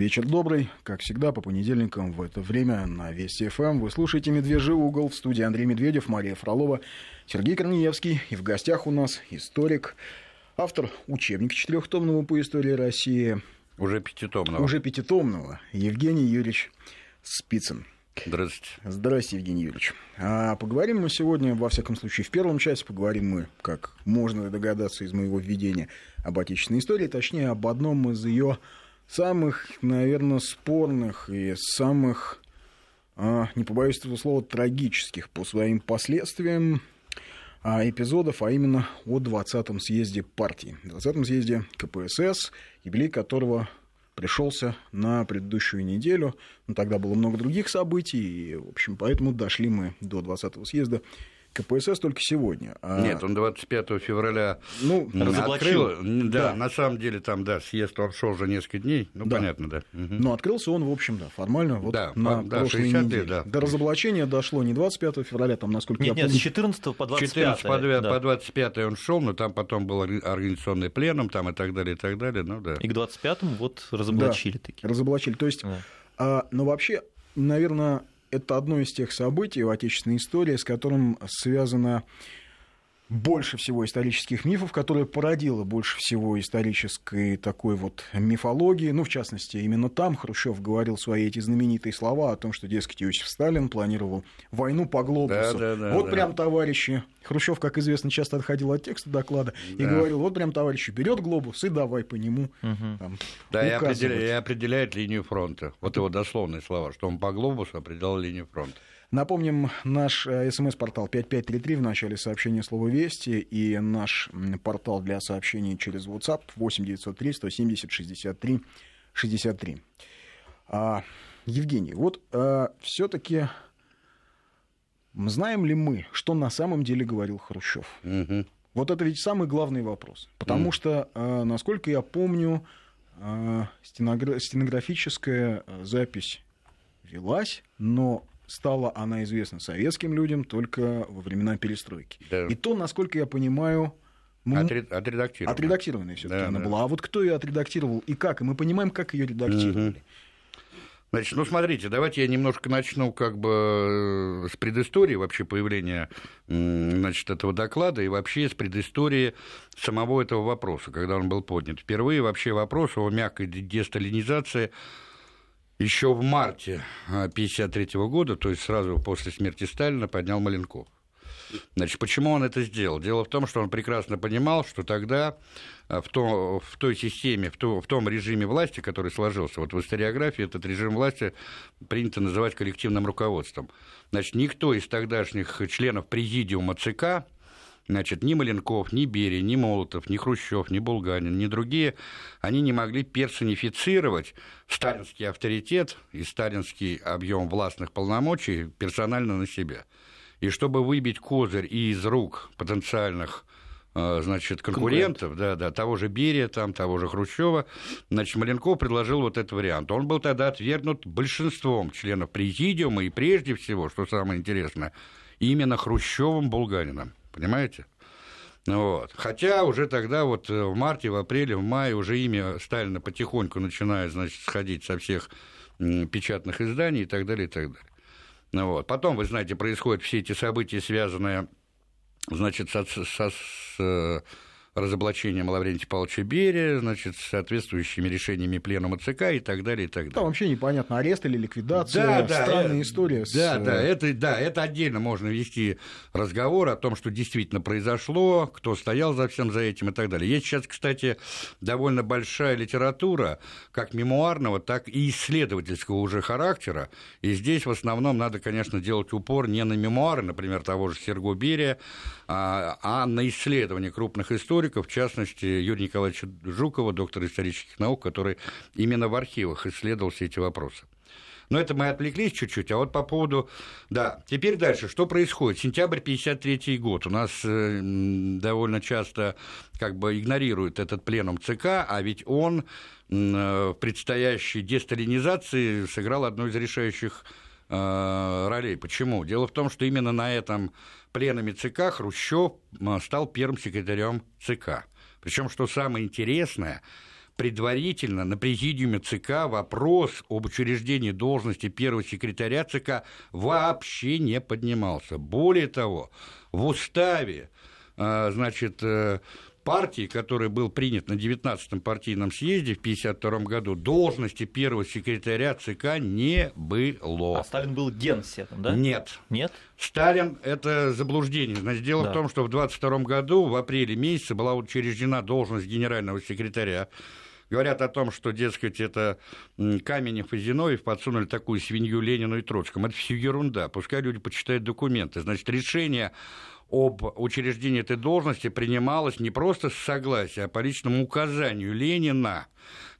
Вечер добрый, как всегда, по понедельникам в это время на Вести ФМ. Вы слушаете «Медвежий угол» в студии Андрей Медведев, Мария Фролова, Сергей Корнеевский. И в гостях у нас историк, автор учебника четырехтомного по истории России. Уже пятитомного. Уже пятитомного. Евгений Юрьевич Спицын. Здравствуйте. Здравствуйте, Евгений Юрьевич. А поговорим мы сегодня, во всяком случае, в первом части поговорим мы, как можно догадаться из моего введения, об отечественной истории, точнее, об одном из ее самых, наверное, спорных и самых, а, не побоюсь этого слова, трагических по своим последствиям а, эпизодов, а именно о 20-м съезде партии. 20-м съезде КПСС, юбилей которого пришелся на предыдущую неделю. Но тогда было много других событий, и, в общем, поэтому дошли мы до 20-го съезда КПСС только сегодня. А... Нет, он 25 февраля ну, открыл. Да, да, на самом деле там, да, съезд он шел уже несколько дней. Ну, да. понятно, да. Угу. Но открылся он, в общем, да, формально вот да, на да, прошлой 60 неделе. Да. До разоблачения дошло не 25 февраля, там, насколько нет, я помню. Нет, с 14 по 25. 14 по, да. по 25 он шел, но там потом был организационный пленум там и так далее, и так далее. Ну, да. И к 25-му вот разоблачили да, такие. Разоблачили. То есть, да. а, но вообще, наверное, это одно из тех событий в отечественной истории, с которым связано больше всего исторических мифов, которое породило больше всего исторической такой вот мифологии. Ну, в частности, именно там Хрущев говорил свои эти знаменитые слова о том, что, дескать, Иосиф Сталин планировал войну по глобусу. Да, да, да, вот да. прям, товарищи, Хрущев, как известно, часто отходил от текста доклада да. и говорил, вот прям, товарищи, берет глобус и давай по нему угу. там, Да, и определяет, и определяет линию фронта. Вот его дословные слова, что он по глобусу определял линию фронта. Напомним, наш э, смс-портал 5533 в начале сообщения слова «Вести» и наш портал для сообщений через WhatsApp 8903 170 63 63. А, Евгений, вот а, все-таки знаем ли мы, что на самом деле говорил Хрущев? Угу. Вот это ведь самый главный вопрос. Потому угу. что, а, насколько я помню, а, стенографическая запись велась, но стала она известна советским людям только во времена перестройки. Да. И то, насколько я понимаю, мы... Отред... Отредактированная. Отредактированная все-таки да, она да. была. А вот кто ее отредактировал и как? И мы понимаем, как ее редактировали. Угу. Значит, ну смотрите, давайте я немножко начну как бы э, с предыстории вообще появления значит, этого доклада и вообще с предыстории самого этого вопроса, когда он был поднят. Впервые вообще вопрос о мягкой десталинизации еще в марте 1953 года, то есть сразу после смерти Сталина, поднял Маленков. Значит, почему он это сделал? Дело в том, что он прекрасно понимал, что тогда в, то, в той системе, в, то, в том режиме власти, который сложился, вот в историографии этот режим власти принято называть коллективным руководством. Значит, никто из тогдашних членов президиума ЦК Значит, ни Маленков, ни Берия, ни Молотов, ни Хрущев, ни Булганин, ни другие, они не могли персонифицировать сталинский авторитет и сталинский объем властных полномочий персонально на себя. И чтобы выбить козырь из рук потенциальных э, значит, конкурентов, да, да, того же Берия, там, того же Хрущева, значит, Маленков предложил вот этот вариант. Он был тогда отвергнут большинством членов президиума и прежде всего, что самое интересное, именно Хрущевым Булганином. Понимаете? Вот. Хотя уже тогда, вот э, в марте, в апреле, в мае уже имя Сталина потихоньку начинает, значит, сходить со всех печатных изданий и так далее, и так далее. Ну, вот. Потом, вы знаете, происходят все эти события, связанные, значит, со, со, с разоблачением Лаврентия Павловича Берия, значит, с соответствующими решениями пленума ЦК и так далее, и так далее. Там вообще непонятно, арест или ликвидация, да, да, странная э, история. Да, с... да, это, да, это отдельно можно вести разговор о том, что действительно произошло, кто стоял за всем за этим и так далее. Есть сейчас, кстати, довольно большая литература, как мемуарного, так и исследовательского уже характера, и здесь в основном надо, конечно, делать упор не на мемуары, например, того же Серго Берия, а, а на исследования крупных историков, в частности, Юрия Николаевича Жукова, доктора исторических наук, который именно в архивах исследовал все эти вопросы. Но это мы отвлеклись чуть-чуть. А вот по поводу... Да, теперь дальше. Что происходит? Сентябрь 53 год. У нас э, довольно часто как бы игнорируют этот пленум ЦК, а ведь он э, в предстоящей десталинизации сыграл одну из решающих ролей. Почему? Дело в том, что именно на этом пленами ЦК Хрущев стал первым секретарем ЦК. Причем, что самое интересное, предварительно на президиуме ЦК вопрос об учреждении должности первого секретаря ЦК вообще не поднимался. Более того, в уставе, а, значит, э, партии, который был принят на 19-м партийном съезде в 1952 году, должности первого секретаря ЦК не было. А Сталин был генсеком, да? Нет. Нет? Сталин – это заблуждение. Значит, дело да. в том, что в 1922 году, в апреле месяце, была учреждена должность генерального секретаря. Говорят о том, что, дескать, это Каменев и Зиновьев подсунули такую свинью Ленину и Троцкому. Это все ерунда. Пускай люди почитают документы. Значит, решение об учреждении этой должности принималось не просто с согласия, а по личному указанию Ленина,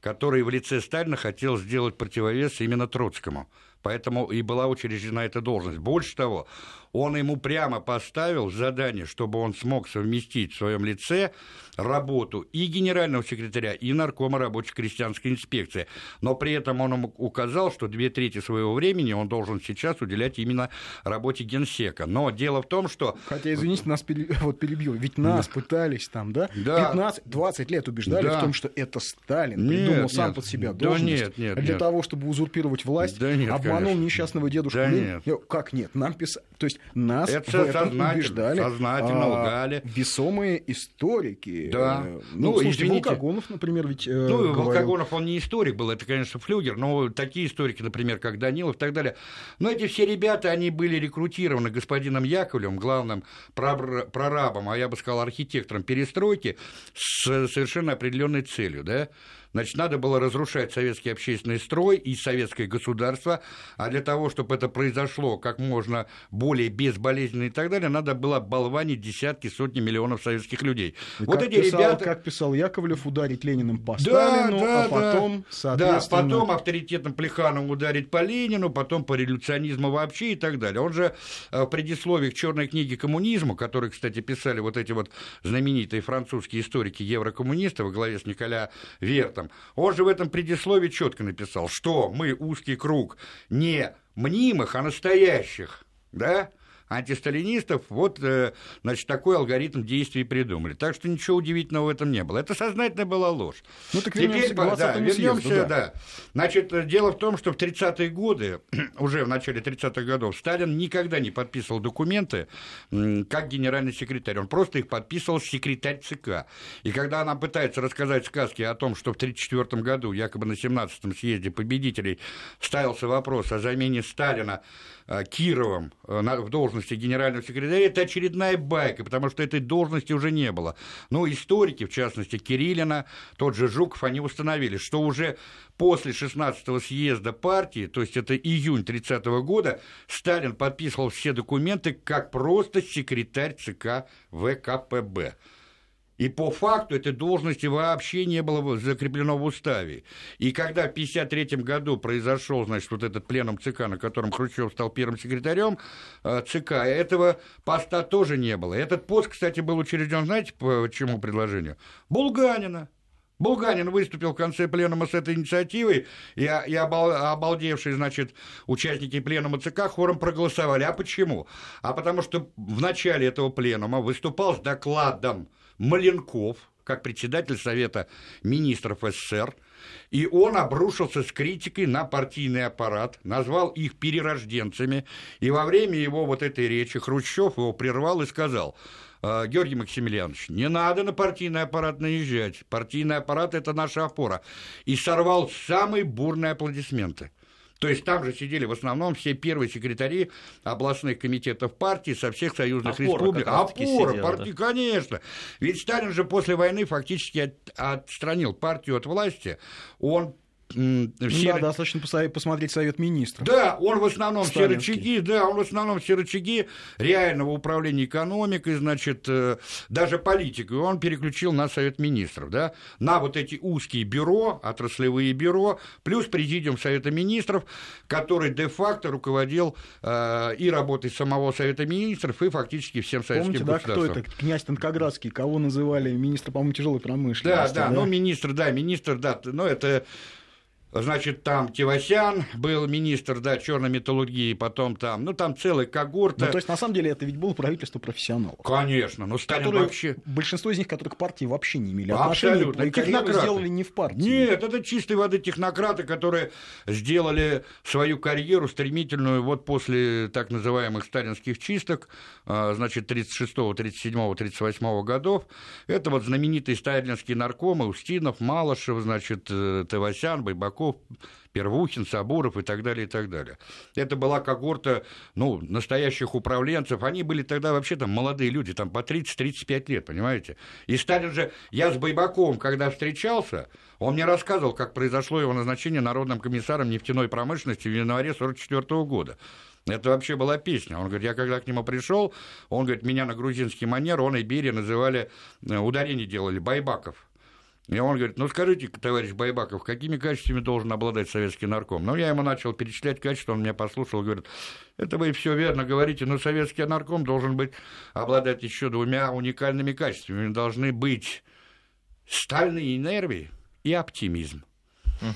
который в лице Сталина хотел сделать противовес именно Троцкому. Поэтому и была учреждена эта должность. Больше того, он ему прямо поставил задание, чтобы он смог совместить в своем лице работу и генерального секретаря, и наркома рабочей крестьянской инспекции. Но при этом он ему указал, что две трети своего времени он должен сейчас уделять именно работе генсека. Но дело в том, что... Хотя, извините, нас пере... вот перебил, ведь нас да. пытались там, да, да. 15-20 лет убеждали да. в том, что это Сталин нет, придумал нет, сам под себя должность да нет, нет, для нет. того, чтобы узурпировать власть, да нет, обманул конечно. несчастного дедушку да Ленина. Нет. Как нет? Нам писали... То есть нас это в этом убеждали сознательно а, лгали. весомые историки, да. Э, ну, ну слушайте, извините. Волкогонов, например, ведь э, Ну, говорил... Волкогонов, он не историк был, это, конечно, флюгер, но такие историки, например, как Данилов и так далее. Но эти все ребята, они были рекрутированы господином Яковлевым, главным прорабом, а я бы сказал, архитектором перестройки, с совершенно определенной целью, да, Значит, надо было разрушать советский общественный строй и советское государство, а для того, чтобы это произошло как можно более безболезненно и так далее, надо было болванить десятки, сотни миллионов советских людей. И вот эти писал, ребята... Как писал Яковлев, ударить Лениным по Сталину, да, а потом, да. соответственно... Да, потом авторитетным Плехановым ударить по Ленину, потом по революционизму вообще и так далее. Он же э, в предисловии к черной книге коммунизма, который, кстати, писали вот эти вот знаменитые французские историки еврокоммунисты во главе с Николя Верта, этом. Он же в этом предисловии четко написал, что мы узкий круг не мнимых, а настоящих, да, антисталинистов, вот, э, значит, такой алгоритм действий придумали. Так что ничего удивительного в этом не было. Это сознательно была ложь. Ну, так вернемся Теперь, к да, вернемся, да. да. Значит, дело в том, что в 30-е годы, уже в начале 30-х годов, Сталин никогда не подписывал документы как генеральный секретарь. Он просто их подписывал секретарь ЦК. И когда она пытается рассказать сказки о том, что в 1934 году, якобы на 17-м съезде победителей, ставился вопрос о замене Сталина Э, Кировым э, в должности генерального секретаря, это очередная байка, потому что этой должности уже не было. Но историки, в частности, Кириллина, тот же Жуков, они установили, что уже после 16-го съезда партии, то есть это июнь 30 -го года, Сталин подписывал все документы как просто секретарь ЦК ВКПБ. И по факту этой должности вообще не было закреплено в уставе. И когда в 1953 году произошел, значит, вот этот пленум ЦК, на котором Хрущев стал первым секретарем э, ЦК, этого поста тоже не было. Этот пост, кстати, был учрежден, знаете, по чему предложению? Булганина. Булганин выступил в конце пленума с этой инициативой, и, и обалдевшие, значит, участники пленума ЦК хором проголосовали. А почему? А потому что в начале этого пленума выступал с докладом Маленков, как председатель Совета министров СССР, и он обрушился с критикой на партийный аппарат, назвал их перерожденцами, и во время его вот этой речи Хрущев его прервал и сказал, «А, Георгий Максимилианович, не надо на партийный аппарат наезжать. Партийный аппарат – это наша опора. И сорвал самые бурные аплодисменты. То есть там же сидели в основном все первые секретари областных комитетов партии со всех союзных Опора республик. Опора, сидела, партии, да. конечно. Ведь Сталин же после войны фактически от, отстранил партию от власти. Он все... Да, достаточно посмотреть Совет Министров. Да, он в основном все рычаги, да, он в основном все рычаги реального управления экономикой, значит, э, даже политикой, он переключил на Совет Министров, да, на вот эти узкие бюро, отраслевые бюро, плюс Президиум Совета Министров, который де-факто руководил э, и работой самого Совета Министров, и фактически всем советским Помните, да, кто это? Князь Танкоградский, кого называли министр, по-моему, тяжелой промышленности. Да, да, да, ну, министр, да, министр, да, но это Значит, там Тивасян был министр, да, черной металлургии, потом там, ну, там целая когорта. Ну, то есть, на самом деле, это ведь было правительство профессионалов. Конечно, но Сталин которые, вообще... Большинство из них, которые к партии вообще не имели отношения. Абсолютно. Технократы. сделали не в партии. Нет, это чистой воды технократы, которые сделали свою карьеру стремительную вот после так называемых сталинских чисток, а, значит, 36 37 38 годов. Это вот знаменитые сталинские наркомы Устинов, Малышев, значит, э, Тавасян, Байбаков, Щербаков, Первухин, Сабуров и так далее, и так далее. Это была когорта, ну, настоящих управленцев. Они были тогда вообще там молодые люди, там по 30-35 лет, понимаете? И Сталин же, я с Байбаковым, когда встречался, он мне рассказывал, как произошло его назначение народным комиссаром нефтяной промышленности в январе 1944 года. Это вообще была песня. Он говорит, я когда к нему пришел, он говорит, меня на грузинский манер, он и Берия называли, э, ударение делали, Байбаков. И он говорит, ну скажите, товарищ Байбаков, какими качествами должен обладать советский нарком? Ну, я ему начал перечислять качества, он меня послушал, говорит, это вы все верно говорите, но советский нарком должен быть, обладать еще двумя уникальными качествами. Должны быть стальные нервы и оптимизм.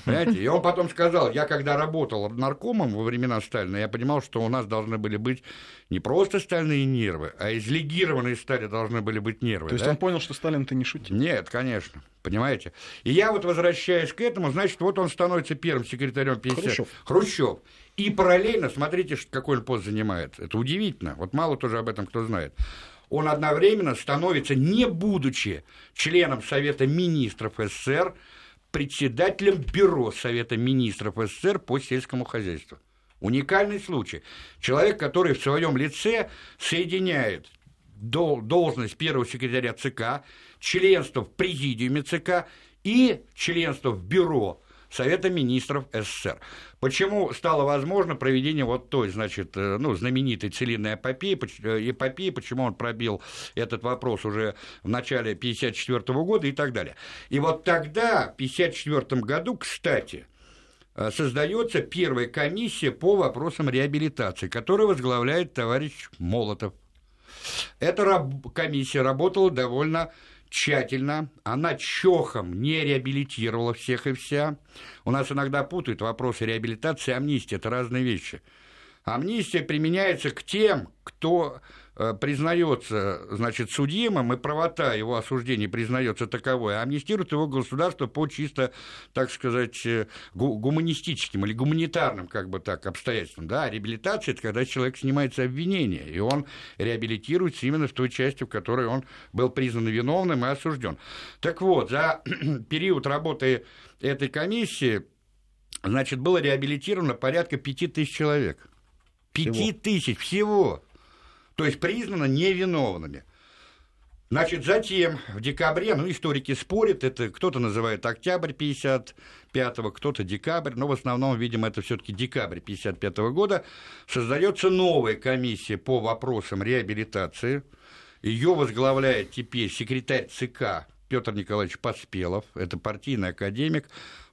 Понимаете? И он потом сказал, я когда работал наркомом во времена Сталина, я понимал, что у нас должны были быть не просто стальные нервы, а из легированной стали должны были быть нервы. То есть да? он понял, что Сталин-то не шутил? Нет, конечно. Понимаете? И я вот возвращаюсь к этому, значит, вот он становится первым секретарем 50... Хрущев. Хрущев. И параллельно, смотрите, какой он пост занимает. Это удивительно. Вот мало тоже об этом кто знает он одновременно становится, не будучи членом Совета министров СССР, председателем Бюро Совета Министров СССР по сельскому хозяйству. Уникальный случай. Человек, который в своем лице соединяет должность первого секретаря ЦК, членство в президиуме ЦК и членство в бюро Совета министров СССР. Почему стало возможно проведение вот той, значит, э, ну, знаменитой целинной эпопеи, э, эпопеи, почему он пробил этот вопрос уже в начале 1954 года и так далее. И вот тогда, в 1954 году, кстати, э, создается первая комиссия по вопросам реабилитации, которую возглавляет товарищ Молотов. Эта комиссия работала довольно тщательно, она чохом не реабилитировала всех и вся. У нас иногда путают вопросы реабилитации и амнистии, это разные вещи. Амнистия применяется к тем, кто признается, значит, судимым, и правота его осуждения признается таковой, а амнистирует его государство по чисто, так сказать, э, гуманистическим или гуманитарным, как бы так, обстоятельствам. Да, реабилитация – это когда человек снимается обвинение, и он реабилитируется именно в той части, в которой он был признан виновным и осужден. Так вот, за период работы этой комиссии, значит, было реабилитировано порядка пяти тысяч человек. Пяти тысяч всего то есть признано невиновными. Значит, затем в декабре, ну, историки спорят, это кто-то называет октябрь 55-го, кто-то декабрь, но в основном, видимо, это все таки декабрь 55 -го года, создается новая комиссия по вопросам реабилитации. Ее возглавляет теперь секретарь ЦК Петр Николаевич Поспелов, это партийный академик,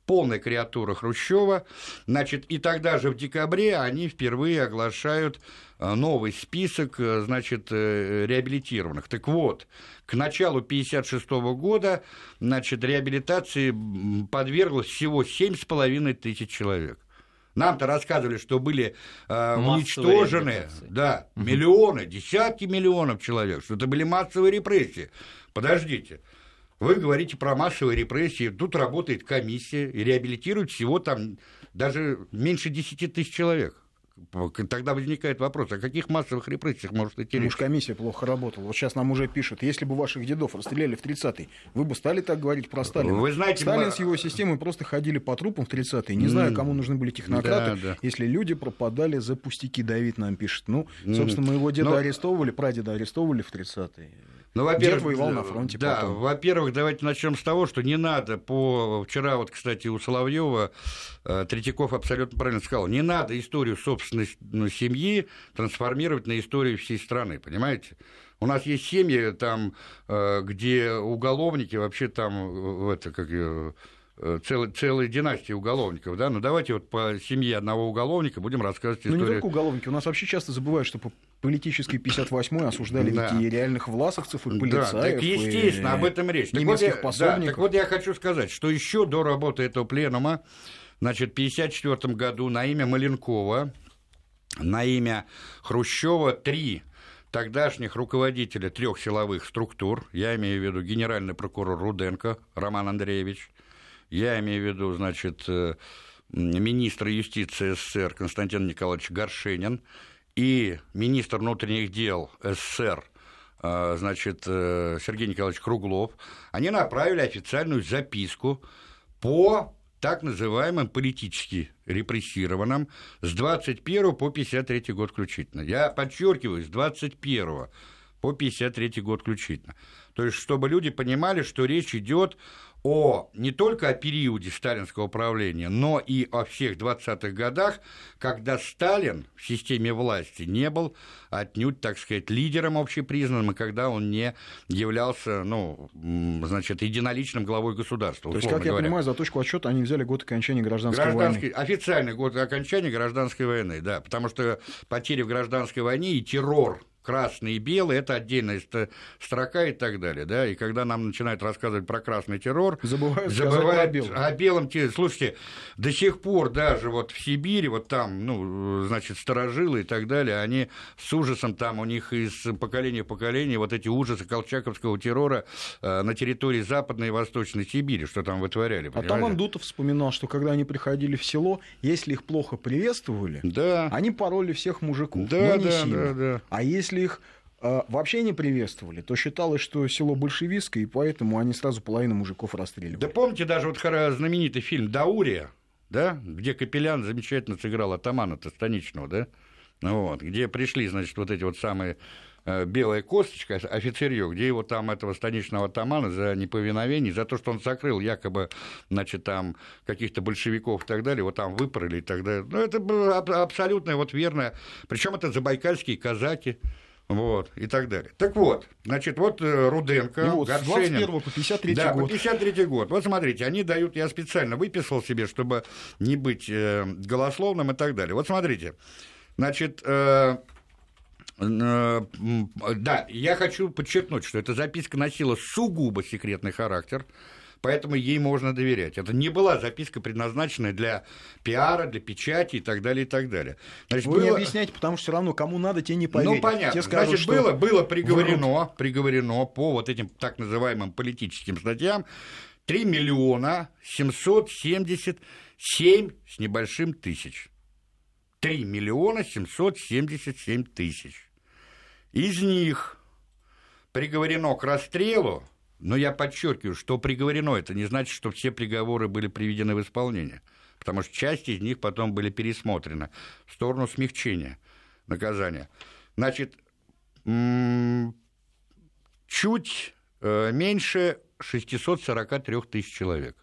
полная креатура Хрущева. Значит, и тогда же в декабре они впервые оглашают э, новый список, э, значит, э, реабилитированных. Так вот, к началу 1956 года, значит, реабилитации подверглось всего 7,5 тысяч человек. Нам-то рассказывали, что были э, уничтожены да, миллионы, десятки миллионов человек, что это были массовые репрессии. Подождите, вы говорите про массовые репрессии, тут работает комиссия и реабилитирует всего там даже меньше 10 тысяч человек. Тогда возникает вопрос, о каких массовых репрессиях может идти речь? Уж комиссия плохо работала. Вот сейчас нам уже пишут, если бы ваших дедов расстреляли в 30-й, вы бы стали так говорить про Сталина? Вы знаете, Сталин мы... с его системой просто ходили по трупам в 30-е. Не знаю, кому нужны были технократы, да, да. если люди пропадали за пустяки. Давид нам пишет. Ну, собственно, моего деда Но... арестовывали, прадеда арестовывали в 30-е. Ну, во-первых, воевал на фронте. Да, потом. во-первых, давайте начнем с того, что не надо по вчера вот, кстати, у Соловьева э, Третьяков абсолютно правильно сказал, не надо историю собственной ну, семьи трансформировать на историю всей страны, понимаете? У нас есть семьи там, э, где уголовники вообще там э, это как целой, целой династии уголовников, да, ну давайте вот по семье одного уголовника будем рассказывать историю. Ну не только уголовники, у нас вообще часто забывают, что по политической 58-й осуждали да. ведь и реальных власовцев, и полицаев. Да, так естественно, об этом речь. Так вот, я, да, так вот я хочу сказать, что еще до работы этого пленума Значит, в 1954 году на имя Маленкова, на имя Хрущева три тогдашних руководителя трех силовых структур, я имею в виду генеральный прокурор Руденко Роман Андреевич, я имею в виду, значит, э, министр юстиции СССР Константин Николаевич Горшенин и министр внутренних дел СССР э, значит, э, Сергей Николаевич Круглов, они направили официальную записку по так называемым политически репрессированным с 21 по 53 год включительно. Я подчеркиваю, с 21 по 53 год включительно. То есть, чтобы люди понимали, что речь идет о, не только о периоде сталинского правления, но и о всех 20-х годах, когда Сталин в системе власти не был отнюдь, так сказать, лидером общепризнанным, и когда он не являлся, ну, значит, единоличным главой государства. То есть, как говоря. я понимаю, за точку отсчета они взяли год окончания гражданской Гражданский, войны. Официальный год окончания гражданской войны, да, потому что потери в гражданской войне и террор красный и белый, это отдельная строка и так далее, да, и когда нам начинают рассказывать про красный террор, забывают, забывают о белом. О белом слушайте, до сих пор даже вот в Сибири, вот там, ну, значит, сторожилы и так далее, они с ужасом там, у них из поколения в поколение вот эти ужасы колчаковского террора э, на территории Западной и Восточной Сибири, что там вытворяли. А там Андутов вспоминал, что когда они приходили в село, если их плохо приветствовали, да. они пороли всех мужиков, да, но не да, сильно. Да, да. А если если их а, вообще не приветствовали, то считалось, что село большевистское, и поэтому они сразу половину мужиков расстреливали. Да помните даже вот знаменитый фильм «Даурия», да, где Капелян замечательно сыграл атамана-то станичного, да, вот, где пришли, значит, вот эти вот самые белая косточка, офицерье, где его там, этого станичного атамана, за неповиновение, за то, что он закрыл якобы, значит, там каких-то большевиков и так далее, вот там выпороли и так далее. Ну, это было абсолютно вот верно. Причем это забайкальские казаки, вот, и так далее. Так вот, значит, вот э, Руденко, вот, Горшенин. 21 по 53 да, год. по 53 год. Вот смотрите, они дают, я специально выписал себе, чтобы не быть э, голословным и так далее. Вот смотрите, значит, э, э, да, я хочу подчеркнуть, что эта записка носила сугубо секретный характер поэтому ей можно доверять. Это не была записка, предназначенная для пиара, для печати и так далее, и так далее. Значит, Вы было... не объясняете, потому что все равно кому надо, те не поверят. Ну, понятно. Те скажут, Значит, было, было приговорено, приговорено по вот этим так называемым политическим статьям 3 миллиона 777 с небольшим тысяч. 3 миллиона 777 тысяч. Из них приговорено к расстрелу но я подчеркиваю, что приговорено, это не значит, что все приговоры были приведены в исполнение, потому что часть из них потом были пересмотрены в сторону смягчения наказания. Значит, чуть э, меньше 643 тысяч человек.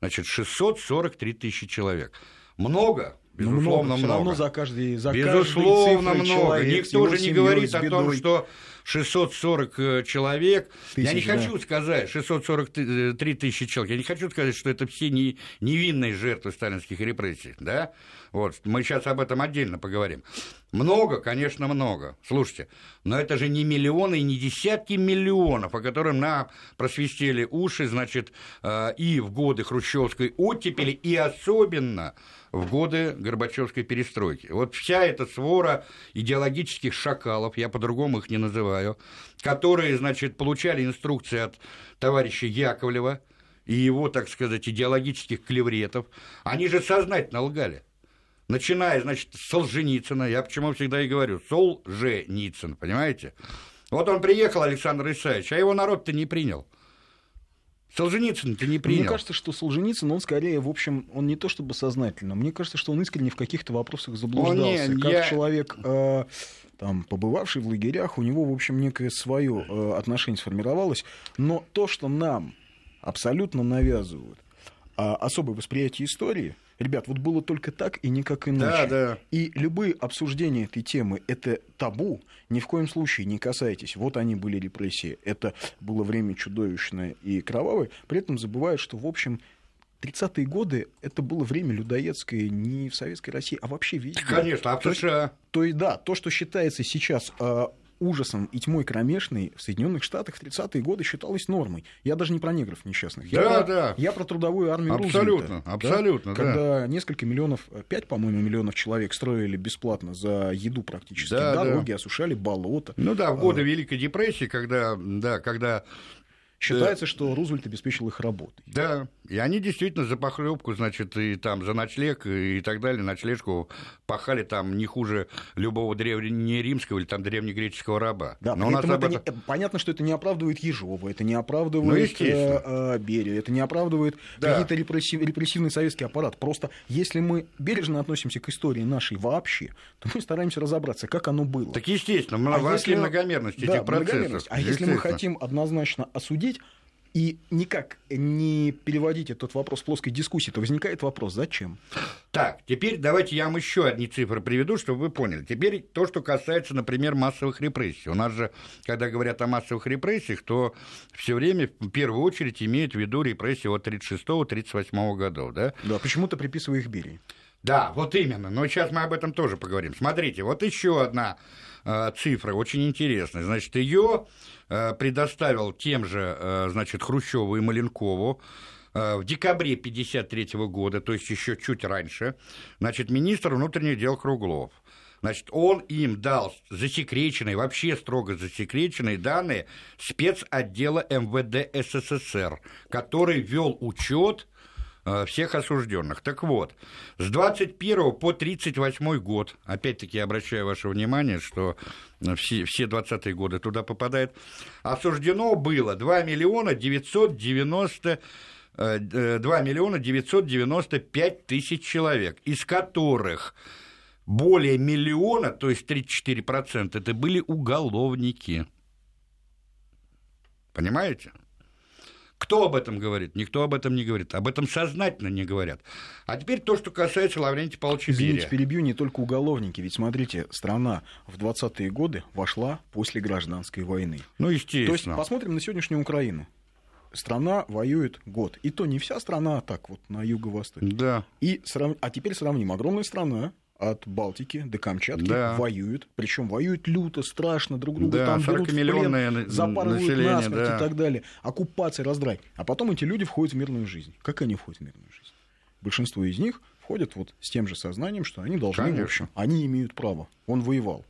Значит, 643 тысячи человек. Много, Безусловно, ну, много. Все равно за каждый, за Безусловно, много. Человек, Никто же не говорит о том, что 640 э, человек. Тысяч, я не да. хочу сказать, 643 тысячи человек, я не хочу сказать, что это все не, невинные жертвы сталинских репрессий, да? Вот, мы сейчас об этом отдельно поговорим. Много, конечно, много. Слушайте, но это же не миллионы и не десятки миллионов, о которых нам просвистели уши, значит, э, и в годы хрущевской оттепели, и особенно в годы Горбачевской перестройки. Вот вся эта свора идеологических шакалов, я по-другому их не называю, которые, значит, получали инструкции от товарища Яковлева и его, так сказать, идеологических клевретов, они же сознательно лгали. Начиная, значит, с Солженицына, я почему всегда и говорю, Солженицын, понимаете? Вот он приехал, Александр Исаевич, а его народ-то не принял. Солженицын ты не принял. Мне кажется, что Солженицын, он скорее, в общем, он не то чтобы сознательно, мне кажется, что он искренне в каких-то вопросах заблуждался. не, как я... человек, э, там, побывавший в лагерях, у него, в общем, некое свое э, отношение сформировалось. Но то, что нам абсолютно навязывают э, особое восприятие истории – Ребят, вот было только так и никак иначе. Да, да. И любые обсуждения этой темы – это табу. Ни в коем случае не касайтесь. Вот они были репрессии. Это было время чудовищное и кровавое. При этом забывают, что, в общем, 30-е годы это было время людоедское не в Советской России, а вообще везде. Конечно, а в США? То, то и да, то, что считается сейчас э, ужасом и тьмой кромешной в Соединенных Штатах в 30-е годы считалось нормой. Я даже не про негров несчастных. Я Да, про, да. Я про трудовую армию Абсолютно, Рузвельта, да, абсолютно, да. Когда несколько миллионов, пять, по-моему, миллионов человек строили бесплатно за еду практически Да, дороги, осушали болота. Ну да, в годы Великой депрессии, когда, да, когда Считается, что Рузвельт обеспечил их работой. Да, и они действительно за похлебку, значит, и там за ночлег и так далее, ночлежку пахали там не хуже любого древнеримского или там древнегреческого раба. Да, Но у нас это этом- не- понятно, что это не оправдывает Ежова, это не Ну, оправдывает естественно. э, э, Берию, это не оправдывает Да. какие-то репрессив- репрессивный советский аппарат. Просто если мы бережно относимся к истории нашей вообще, то мы стараемся разобраться, как оно было. Так естественно, мы А если- многомерность Да, этих процессов. многомерность. А если мы хотим однозначно осудить и никак не переводить этот вопрос в плоской дискуссии, то возникает вопрос, зачем? Так, теперь давайте я вам еще одни цифры приведу, чтобы вы поняли. Теперь то, что касается, например, массовых репрессий. У нас же, когда говорят о массовых репрессиях, то все время в первую очередь имеют в виду репрессии от 36-38 годов, да? Да, почему-то приписывая их Берии. Да, вот именно. Но сейчас мы об этом тоже поговорим. Смотрите, вот еще одна цифра, очень интересная. Значит, ее э, предоставил тем же, э, значит, Хрущеву и Маленкову э, в декабре 1953 года, то есть еще чуть раньше, значит, министр внутренних дел Круглов. Значит, он им дал засекреченные, вообще строго засекреченные данные спецотдела МВД СССР, который вел учет э, всех осужденных. Так вот, с 21 по 38 год, опять-таки обращаю ваше внимание, что э, все, все 20-е годы туда попадают, осуждено было 2 миллиона 990 э, э, 2 миллиона 995 тысяч человек, из которых более миллиона, то есть 34%, это были уголовники. Понимаете? Кто об этом говорит? Никто об этом не говорит. Об этом сознательно не говорят. А теперь то, что касается Лаврентия Павловича Извините, Берия. перебью не только уголовники. Ведь смотрите, страна в 20-е годы вошла после гражданской войны. Ну, То есть естественно. посмотрим на сегодняшнюю Украину. Страна воюет год. И то не вся страна, а так вот на юго-востоке. Да. И срав- А теперь сравним. Огромная страна от Балтики до Камчатки Да. воюют. Причем воюют люто, страшно, друг друга Да, там берут в 40-миллионное плен, запарывают население, насмерть да. и так далее. Оккупация, раздрай. А потом эти люди входят в мирную жизнь. Как они входят в мирную жизнь? Большинство из них входят вот с тем же сознанием, что они должны, Конечно. в общем, они имеют право. Он воевал.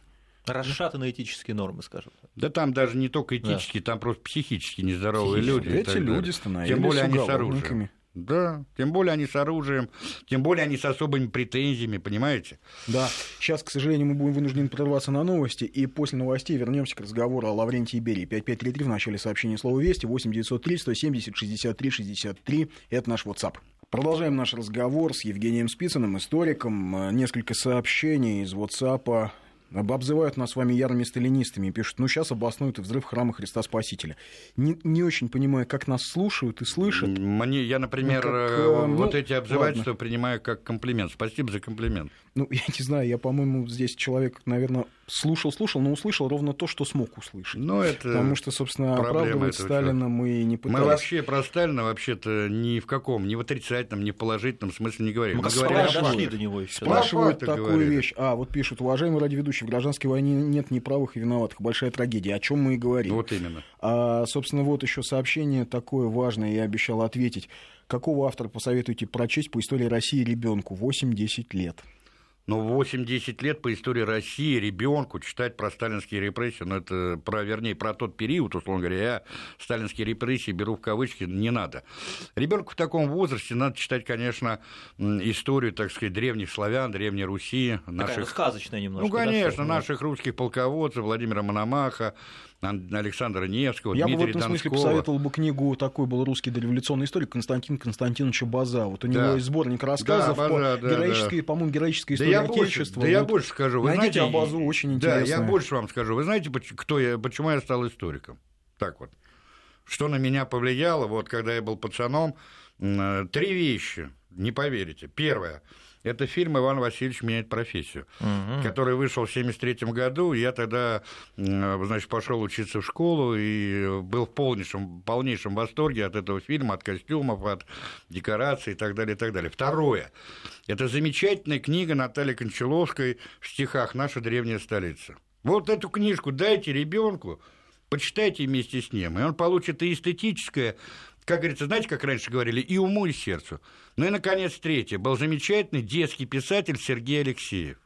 Расшатаны этические нормы, скажем. так. Да там даже не только этически, там просто психически нездоровые люди. и Эти люди становились Тем более они с оружием. Да, тем более они с оружием, тем более они с особыми претензиями, понимаете? Да, сейчас, к сожалению, мы будем вынуждены прерваться на новости, и после новостей вернемся к разговору о Лаврентии Берии. 5533 в начале сообщения слова «Вести», 8903 170 63 63, это наш WhatsApp. Продолжаем наш разговор с Евгением Спицыным, историком. Несколько сообщений из WhatsApp. Об- Обзывают нас с вами ярыми сталинистами. Пишут, ну сейчас обоснуют и взрыв храма Христа Спасителя. Не, не очень понимаю, как нас слушают и слышат. Мне, я, например, Ну, как, э, э, ну, вот эти обзывательства ладно. принимаю как комплимент. Спасибо за комплимент. Ну, я не знаю, я, по-моему, здесь человек, наверное, слушал-слушал, но услышал ровно то, что смог услышать. Ну, это Потому что, собственно, оправдывать Сталина мы не пытались. Мы вообще про Сталина вообще-то ни в каком, ни в отрицательном, ни в положительном смысле не говорим. Мы Мы говорим дошли до него еще. Спрашивают. Факты такую говорили. вещь. А, вот пишут, уважаемый радиоведущий, в гражданской войне нет ни правых и виноватых. Большая трагедия. О чем мы и говорим. Вот именно. А, собственно, вот еще сообщение такое важное, я обещал ответить. Какого автора посоветуете прочесть по истории России ребенку? 8-10 лет. Но 8-10 лет по истории России ребенку читать про сталинские репрессии, ну это про, вернее, про тот период, условно говоря, я сталинские репрессии беру в кавычки, не надо. Ребенку в таком возрасте надо читать, конечно, историю, так сказать, древних славян, древней Руси, Такая наших сказочная немножко. Ну, да, конечно, скажем, наших русских полководцев, Владимира Мономаха, Александра Невского, Я бы в Дмитрия этом смысле Донского. посоветовал бы книгу, такой был русский дореволюционный историк Константин Константиновича База. Вот у него Да. есть сборник рассказов Да, База, по да, героической, по-моему, героической Да истории я, больше, Отечества. да я Вот. больше скажу. Вы Найдите знаете, Абазу, очень Да, интересно. я больше вам скажу. Вы знаете, кто я, почему я стал историком? Так вот. Что на меня повлияло, вот когда я был пацаном, э, три вещи, не поверите. Первое, это фильм «Иван Васильевич меняет профессию», Мгм. который вышел в 1973 году. Я тогда, значит, пошел учиться в школу и был в полнейшем, полнейшем восторге от этого фильма, от костюмов, от декораций и так далее, и так далее. Второе. Это замечательная книга Натальи Кончаловской в стихах «Наша древняя столица». Вот эту книжку дайте ребенку, почитайте вместе с ним, и он получит и эстетическое, как говорится, знаете, как раньше говорили, и уму, и сердцу. Ну и, наконец, третье. Был замечательный детский писатель Сергей Алексеев.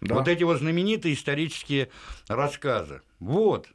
Да. Вот эти вот знаменитые исторические рассказы. Вот.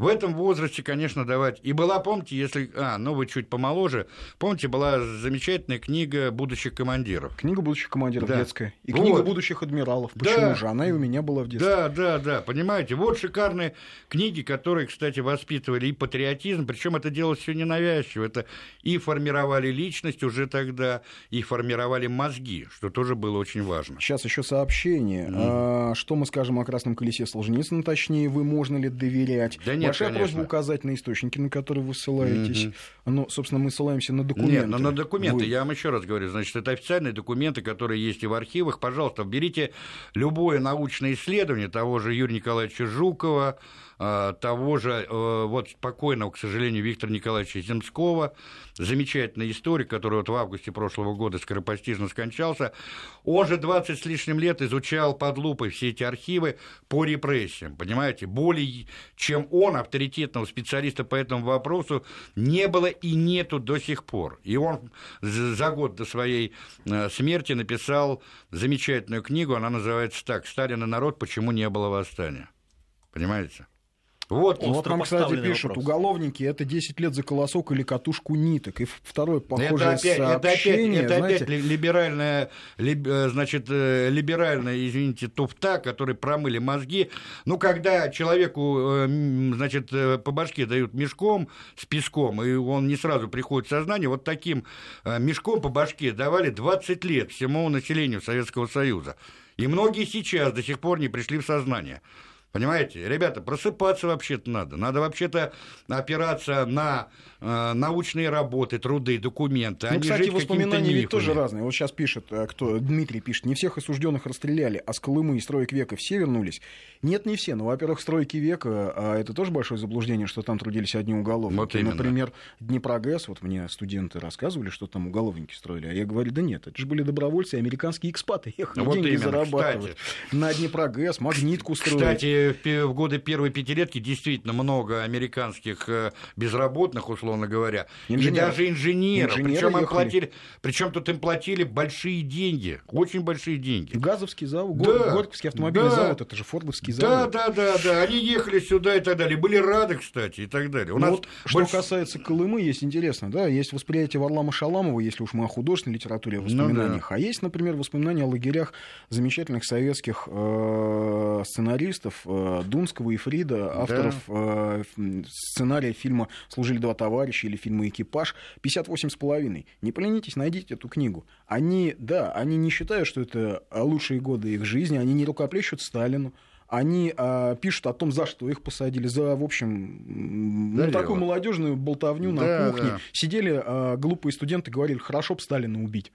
В этом возрасте, конечно, давать. И была, помните, если... А, ну вы чуть помоложе. Помните, была замечательная книга будущих командиров. Книга будущих командиров да. детская. И вот. книга будущих адмиралов. Почему да. же? Она и у меня была в детстве. Да, да, да. Понимаете, вот шикарные книги, которые, кстати, воспитывали и патриотизм. Причем это делалось все ненавязчиво. Это и формировали личность уже тогда, и формировали мозги, что тоже было очень важно. Сейчас еще сообщение. Mm. А, что мы скажем о красном колесе Солженицына, точнее, вы можно ли доверять? Да нет, Большая конечно. просьба указать на источники, на которые вы ссылаетесь. Угу. Ну, собственно, мы ссылаемся на документы. Нет, но на документы, вы... я вам еще раз говорю, значит, это официальные документы, которые есть и в архивах. Пожалуйста, берите любое научное исследование того же Юрия Николаевича Жукова, того же, э, вот покойного, к сожалению, Виктора Николаевича Земского, замечательный историк, который вот в августе прошлого года скоропостижно скончался, он же 20 с лишним лет изучал под лупой все эти архивы по репрессиям, понимаете, более чем он, авторитетного специалиста по этому вопросу, не было и нету до сих пор. И он за год до своей э, смерти написал замечательную книгу, она называется так «Сталин и народ. Почему не было восстания». Понимаете? Вот, вот нам, кстати, пишут, вопрос. уголовники это 10 лет за колосок или катушку ниток. И второе похожее это опять, сообщение. Это опять, это опять либеральная, либ, э, значит, э, либеральная, извините, туфта, которые промыли мозги. Ну, когда человеку, э, значит, по башке дают мешком с песком, и он не сразу приходит в сознание, вот таким мешком по башке давали 20 лет всему населению Советского Союза. И многие сейчас до сих пор не пришли в сознание. Понимаете, ребята, просыпаться вообще-то надо. Надо вообще-то опираться на э, научные работы, труды, документы. А ну, кстати, воспоминания ведь тоже разные. Вот сейчас пишет, э, кто Дмитрий пишет, не всех осужденных расстреляли, а с Колымы и строек века все вернулись. Нет, не все. Ну, во-первых, стройки века, а это тоже большое заблуждение, что там трудились одни уголовники. Вот именно. Например, Днепрогэс, вот мне студенты рассказывали, что там уголовники строили, а я говорю, да нет, это же были добровольцы, американские экспаты ехали вот деньги именно, зарабатывать. Кстати. На Днепрогэс, магнитку строили. Кстати, в годы первой пятилетки действительно много американских э, безработных, условно говоря, инженеров. и даже инженеров. Причем им платили, причем тут им платили большие деньги, очень большие деньги. Газовский завод, да, Горьковский автомобильный да, завод, это же Фордовский завод. Да, да, да, да, они ехали сюда и так далее, были рады, кстати, и так далее. У ну нас вот, больше... Что касается Колымы, есть интересно, да, есть восприятие Варлама Шаламова, если уж мы о художественной литературе, о воспоминаниях, ну, да. а есть, например, воспоминания о лагерях замечательных советских э, сценаристов, э, Дунского и Фрида, авторов да. э, сценария фильма «Служили два товарища» или фильма «Экипаж», 58,5. Не поленитесь, найдите эту книгу. Они, да, они не считают, что это лучшие годы их жизни, они не рукоплещут Сталину, они а, пишут о том, за что их посадили, за, в общем, да ну, такую молодежную болтовню да, на кухне. Да. Сидели а, глупые студенты, говорили, хорошо бы Сталина убить.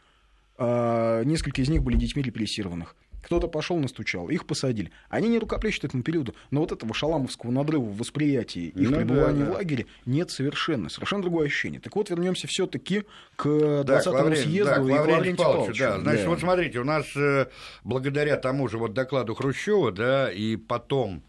А, несколько из них были детьми репрессированных кто-то пошел настучал, их посадили. Они не рукоплещут этому периоду, но вот этого шаламовского надрыва в восприятии их ну, пребывания да, да. в лагере нет совершенно, совершенно другое ощущение. Так вот, вернемся все-таки к 20-му да, съезду да, и Лаврентию Павловичу. Да. Значит, да. вот смотрите, у нас э, благодаря тому же вот докладу Хрущева, да, и потом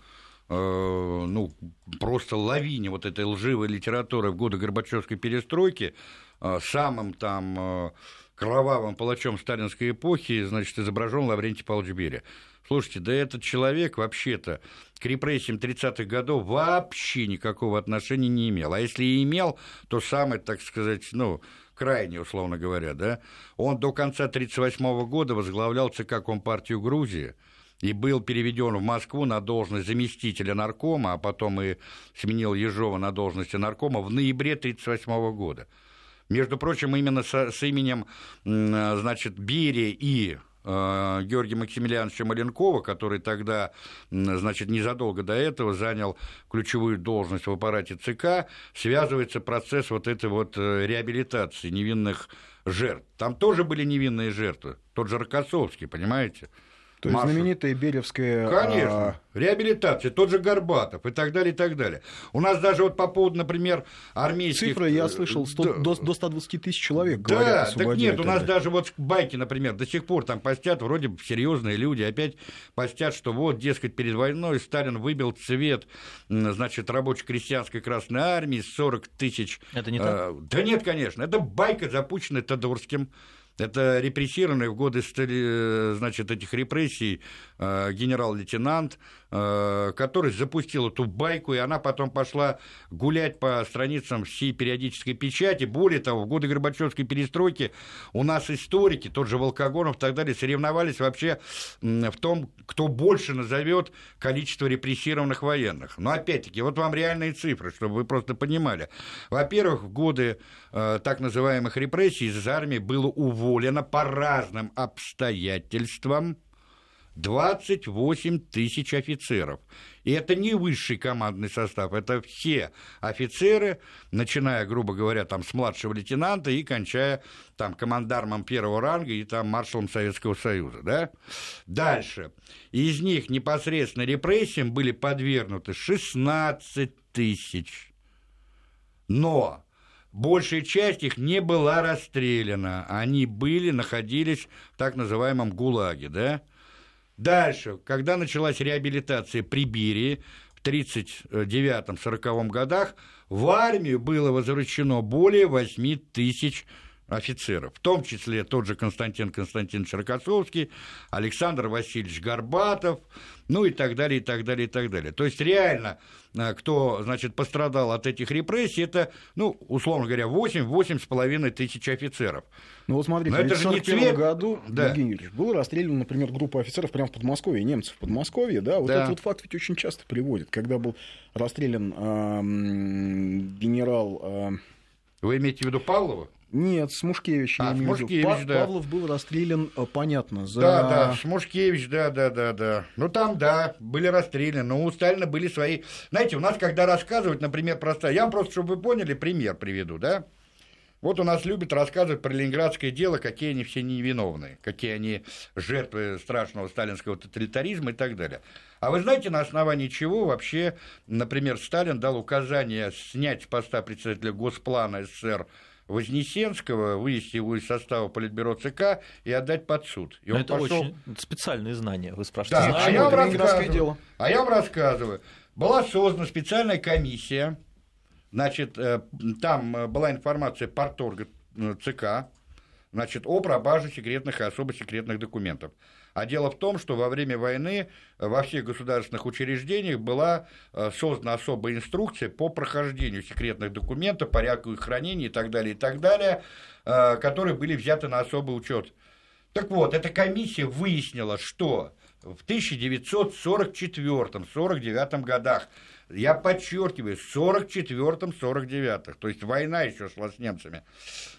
э, ну, просто лавине вот этой лживой литературы в годы Горбачевской перестройки, э, самым там кровавым палачом сталинской эпохи, значит, изображен Лаврентий Павлович Берия. Слушайте, да этот человек вообще-то к репрессиям 30-х годов вообще никакого отношения не имел. А если и имел, то самый, так сказать, ну, крайне, условно говоря, да, он до конца 1938 года возглавлял ЦК Компартию Грузии, и был переведен в Москву на должность заместителя наркома, а потом и сменил Ежова на должности наркома в ноябре 1938 года. Между прочим, именно с, с именем, значит, Берия и э, Георгия Максимилиановича Маленкова, который тогда, значит, незадолго до этого занял ключевую должность в аппарате ЦК, связывается процесс вот этой вот э, реабилитации невинных жертв. Там тоже были невинные жертвы, тот же Рокоссовский, понимаете? То есть знаменитая Беревская... Конечно. А... Реабилитация, тот же Горбатов и так далее, и так далее. У нас даже вот по поводу, например, армейских... Цифры, я слышал, 100, да. до, до 120 тысяч человек Да, говорят, так нет, у нас даже вот байки, например, до сих пор там постят, вроде бы серьезные люди, опять постят, что вот, дескать, перед войной Сталин выбил цвет, значит, рабоче-крестьянской Красной Армии, 40 тысяч... Это не так? Э, да нет, конечно, это байка, запущенная Тодорским. Это репрессированный в годы значит, этих репрессий э, генерал-лейтенант, э, который запустил эту байку, и она потом пошла гулять по страницам всей периодической печати. Более того, в годы Горбачевской перестройки у нас историки, тот же Волкогонов и так далее, соревновались вообще в том, кто больше назовет количество репрессированных военных. Но опять-таки, вот вам реальные цифры, чтобы вы просто понимали. Во-первых, в годы э, так называемых репрессий из армии было уволено по разным обстоятельствам 28 тысяч офицеров. И это не высший командный состав, это все офицеры, начиная, грубо говоря, там, с младшего лейтенанта и кончая там, командармом первого ранга и там, маршалом Советского Союза. Да? Дальше. Из них непосредственно репрессиям были подвергнуты 16 тысяч. Но большая часть их не была расстреляна. Они были, находились в так называемом ГУЛАГе, да? Дальше, когда началась реабилитация при Берии в 1939-1940 годах, в армию было возвращено более 8 тысяч офицеров, в том числе тот же Константин Константинович Рокоссовский, Александр Васильевич Горбатов, ну и так далее, и так далее, и так далее. То есть реально, э, кто, значит, пострадал от этих репрессий, это, ну, условно говоря, 8 с половиной тысяч офицеров. Ну вот смотрите, Но это же не цвет... году, да. Евгений Юрьевич, был расстрелян, например, группа офицеров прямо в Подмосковье, немцев в Подмосковье, да, вот да. этот вот факт ведь очень часто приводит, когда был расстрелян э, генерал... Э... Вы имеете в виду Павлова? Нет, Смушкевич. А, Смушкевич, Па- да. Павлов был расстрелян, э, понятно, за... Да, да, Смушкевич, да, да, да, да. Ну, там, да, были расстреляны, но у Сталина были свои... Знаете, у нас, когда рассказывают, например, просто... Я просто, чтобы вы поняли, пример приведу, да? Вот у нас любят рассказывать про ленинградское дело, какие они все невиновные, какие они жертвы страшного сталинского тоталитаризма и так далее. А вы знаете, на основании чего вообще, например, Сталин дал указание снять с поста председателя Госплана СССР Вознесенского, вывести его из состава Политбюро ЦК и отдать под суд. И он это пошел... очень специальные знания, вы спрашиваете. Да, а я, вам рассказываю, дело. а я вам рассказываю. Была создана специальная комиссия, значит, э, там э, была информация порторга э, ЦК, значит, о пропаже секретных и особо секретных документов. А дело в том, что во время войны во всех государственных учреждениях была э, создана особая инструкция по прохождению секретных документов, порядку их хранения и так далее, и так далее, э, которые были взяты на особый учет. Так вот, эта комиссия выяснила, что в 1944-49 годах, я подчеркиваю, 44-49, то есть война еще шла с немцами,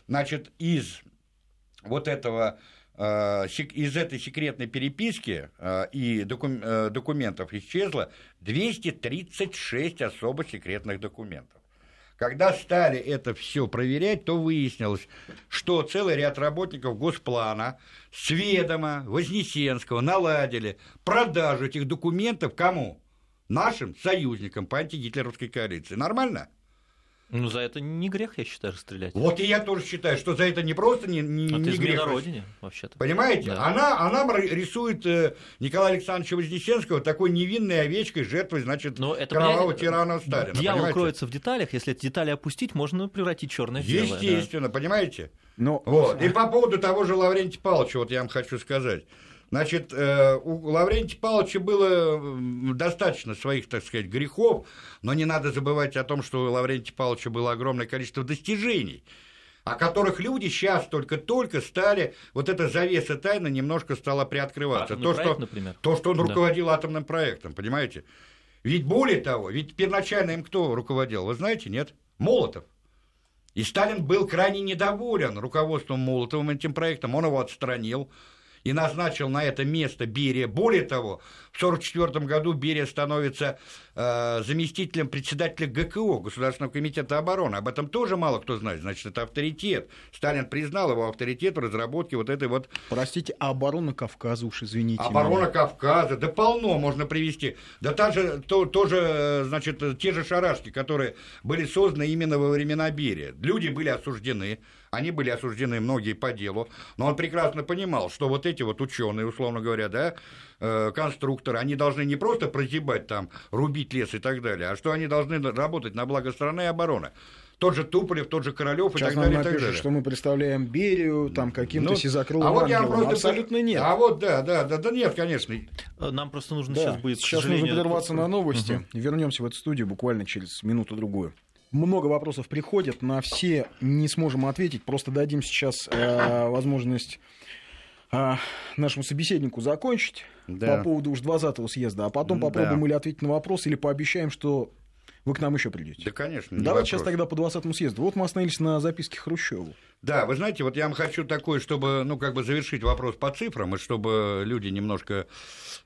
значит, из вот этого Э, из этой секретной переписки э, и э, документов исчезло 236 особо секретных документов. Когда стали это все проверять, то выяснилось, что целый ряд работников Госплана с ведома Вознесенского наладили продажу этих документов кому? Нашим союзникам по антигитлеровской коалиции. Нормально? Ну, за это не грех, я считаю, расстрелять. Вот и я тоже считаю, что за это не просто не, не, а не грех. родине, вообще-то. Понимаете? Да. Она, она рисует э, Николая Александровича Вознесенского такой невинной овечкой, жертвой, значит, Но это, кровавого тирана Сталина. Дьявол понимаете? кроется в деталях. Если эти детали опустить, можно превратить черное в белое. Естественно, да. понимаете? Но... Ну, вот. И по поводу того же Лаврентия Павловича, вот я вам хочу сказать. Значит, э, у Лаврентия Павловича было достаточно своих, так сказать, грехов, но не надо забывать о том, что у Лаврентия Павловича было огромное количество достижений о которых люди сейчас только-только стали, вот эта завеса тайны немножко стала приоткрываться. Атомный то, проект, что, например. то, что он да. руководил атомным проектом, понимаете? Ведь более того, ведь первоначально им кто руководил, вы знаете, нет? Молотов. И Сталин был крайне недоволен руководством Молотовым этим проектом, он его отстранил, и назначил на это место Берия. Более того, в 1944 году Берия становится э, заместителем председателя ГКО, Государственного комитета обороны. Об этом тоже мало кто знает. Значит, это авторитет. Сталин признал его авторитет в разработке вот этой вот... Простите, а оборона Кавказа уж, извините. Оборона меня. Кавказа, да полно можно привести. Да та же, то, тоже, значит, те же шарашки, которые были созданы именно во времена Берия. Люди были осуждены, они были осуждены многие по делу, но он прекрасно понимал, что вот эти вот ученые, условно говоря, да, э, конструкторы, они должны не просто прозябать там, рубить лес и так далее, а что они должны работать на благо страны и обороны тот же Туполев, тот же Королев и так далее. Напишут, что мы представляем Берию там каким-то ну, сизокрылым а вот я просто... Абсолютно нет. А вот да, да, да, да нет, конечно. Нам просто нужно да. сейчас будет, Сейчас нужно прерваться на новости. Угу. Вернемся в эту студию буквально через минуту-другую. Много вопросов приходят, на все не сможем ответить, просто дадим сейчас э, возможность э, нашему собеседнику закончить да. по поводу уж 20-го съезда, а потом попробуем да. или ответить на вопрос, или пообещаем, что вы к нам еще придете. Да, конечно. Давайте вопрос. сейчас тогда по 20-му съезду. Вот мы остановились на записке Хрущеву. Да, вы знаете, вот я вам хочу такое, чтобы, ну, как бы завершить вопрос по цифрам, и чтобы люди немножко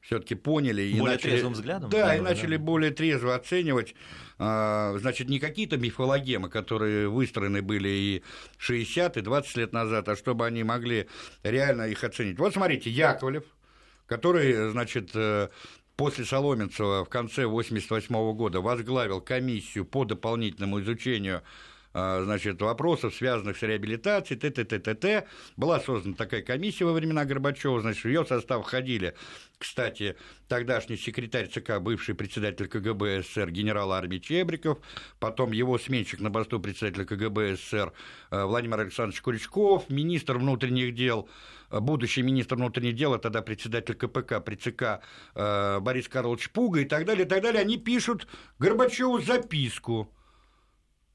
все-таки поняли. Более и начали, трезвым взглядом? Да, и начали да. более трезво оценивать. А, значит, не какие-то мифологемы, которые выстроены были и 60, и 20 лет назад, а чтобы они могли реально их оценить. Вот смотрите, Яковлев, который, значит, э, после Соломенцева в конце 1988 года возглавил комиссию по дополнительному изучению значит, вопросов, связанных с реабилитацией, т.т. т.т. т. Была создана такая комиссия во времена Горбачева, значит, в ее состав входили, кстати, тогдашний секретарь ЦК, бывший председатель КГБ СССР генерал армии Чебриков, потом его сменщик на посту председателя КГБ СССР а, Владимир Александрович Куричков, министр внутренних дел, а, будущий министр внутренних дел, а тогда председатель КПК ЦК Борис Карлович Пуга и так далее, и так далее, они пишут Горбачеву записку,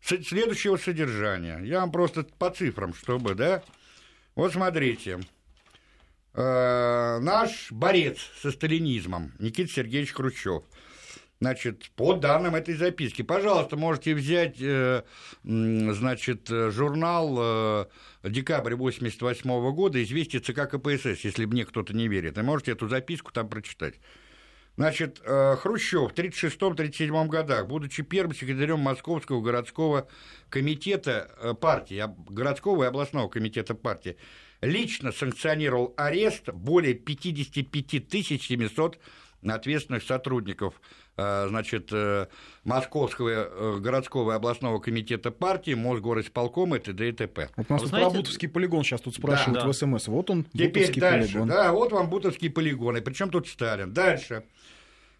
следующего содержания. Я вам просто по цифрам, чтобы, да? Вот смотрите. Э, наш борец со сталинизмом Никита Сергеевич Хрущев. Значит, по данным этой записки, пожалуйста, можете взять, э, значит, журнал э, декабрь 88 года, известие ЦК КПСС, если мне кто-то не верит, и можете эту записку там прочитать. Значит, э, Хрущев в 1936-1937 годах, будучи первым секретарем Московского городского комитета э, партии, городского и областного комитета партии, лично санкционировал арест более 55 700 ответственных сотрудников э, значит, Московского городского и областного комитета партии, Мосгорисполкома и т.д. и т.п. Вот у нас а знаете... про Бутовский полигон сейчас тут спрашивают да, в СМС. Вот он, Теперь Бутовский дальше, полигон. Да, вот вам Бутовский полигон. И причем тут Сталин. Дальше.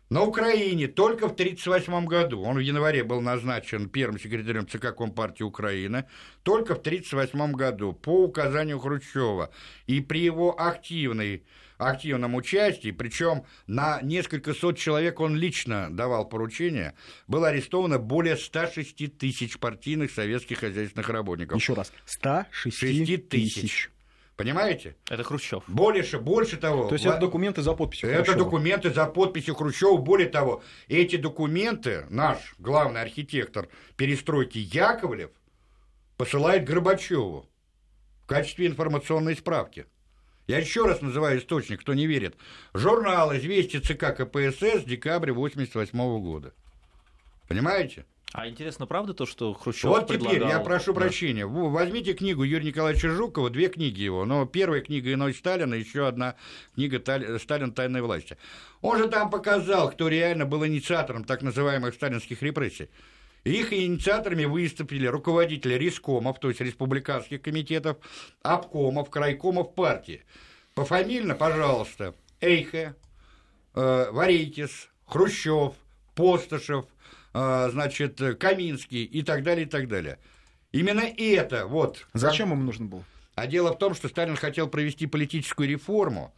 На Украине только в 1938 году, он в январе был назначен первым секретарем ЦК Компартии Украины, только в 1938 году по указанию Хрущева и при его активной активном участии, причем на несколько сот человек он лично давал поручения, было арестовано более 106 тысяч партийных советских хозяйственных работников. Еще раз, 106 тысяч. Понимаете? Это Хрущев. Больше, больше того. То есть это документы за подписью Это Хрущева. документы за подписью Хрущева. Более того, эти документы наш главный архитектор перестройки Яковлев посылает Горбачеву в качестве информационной справки. Я еще раз называю источник, кто не верит. Журнал «Известия ЦК КПСС» декабря 1988 года. Понимаете? А интересно, правда то, что Хрущев Вот теперь предлагал... я прошу да. прощения. Возьмите книгу Юрия Николаевича Жукова, две книги его. Но первая книга «Иной Сталина», еще одна книга «Сталин. Тайной власти». Он же там показал, кто реально был инициатором так называемых сталинских репрессий. Их инициаторами выступили руководители рискомов, то есть республиканских комитетов, обкомов, крайкомов партии. Пофамильно, пожалуйста, Эйхе, э, Варейкис, Хрущев, Постышев, значит, Каминский и так далее, и так далее. Именно это вот... Зачем им нужно было? А дело в том, что Сталин хотел провести политическую реформу,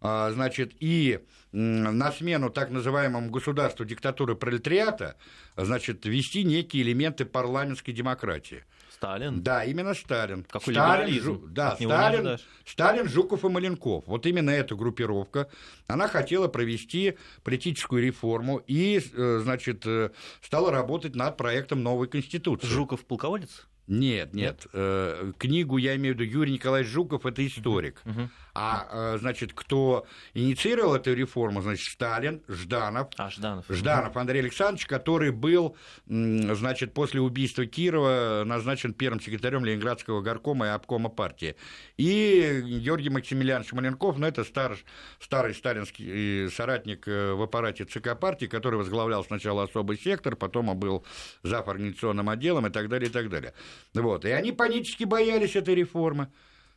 а, значит, и на смену так называемому государству диктатуры пролетариата, значит, ввести некие элементы парламентской демократии. Сталин? Да, именно Сталин. Какой Сталин, Жу... да, Сталин, Сталин, Жуков и Маленков. Вот именно эта группировка, она хотела провести политическую реформу и, э, значит, э, стала работать над проектом новой Конституции. Жуков полководец? Нет, нет. нет? Э, книгу я имею в виду Юрий Николаевич Жуков, это историк. Угу. А, э, значит, кто инициировал эту реформу, значит, Сталин, Жданов. А, Жданов. Жданов Андрей Александрович, который был, значит, после убийства Кирова назначен первым секретарем Ленинградского горкома и обкома партии. И Георгий Максимилианович Маленков, ну, это стар, старый сталинский э, соратник э, в аппарате ЦК партии, который возглавлял сначала особый сектор, потом он был зав. организационным отделом и так далее, и так далее. Вот. И они панически боялись этой реформы.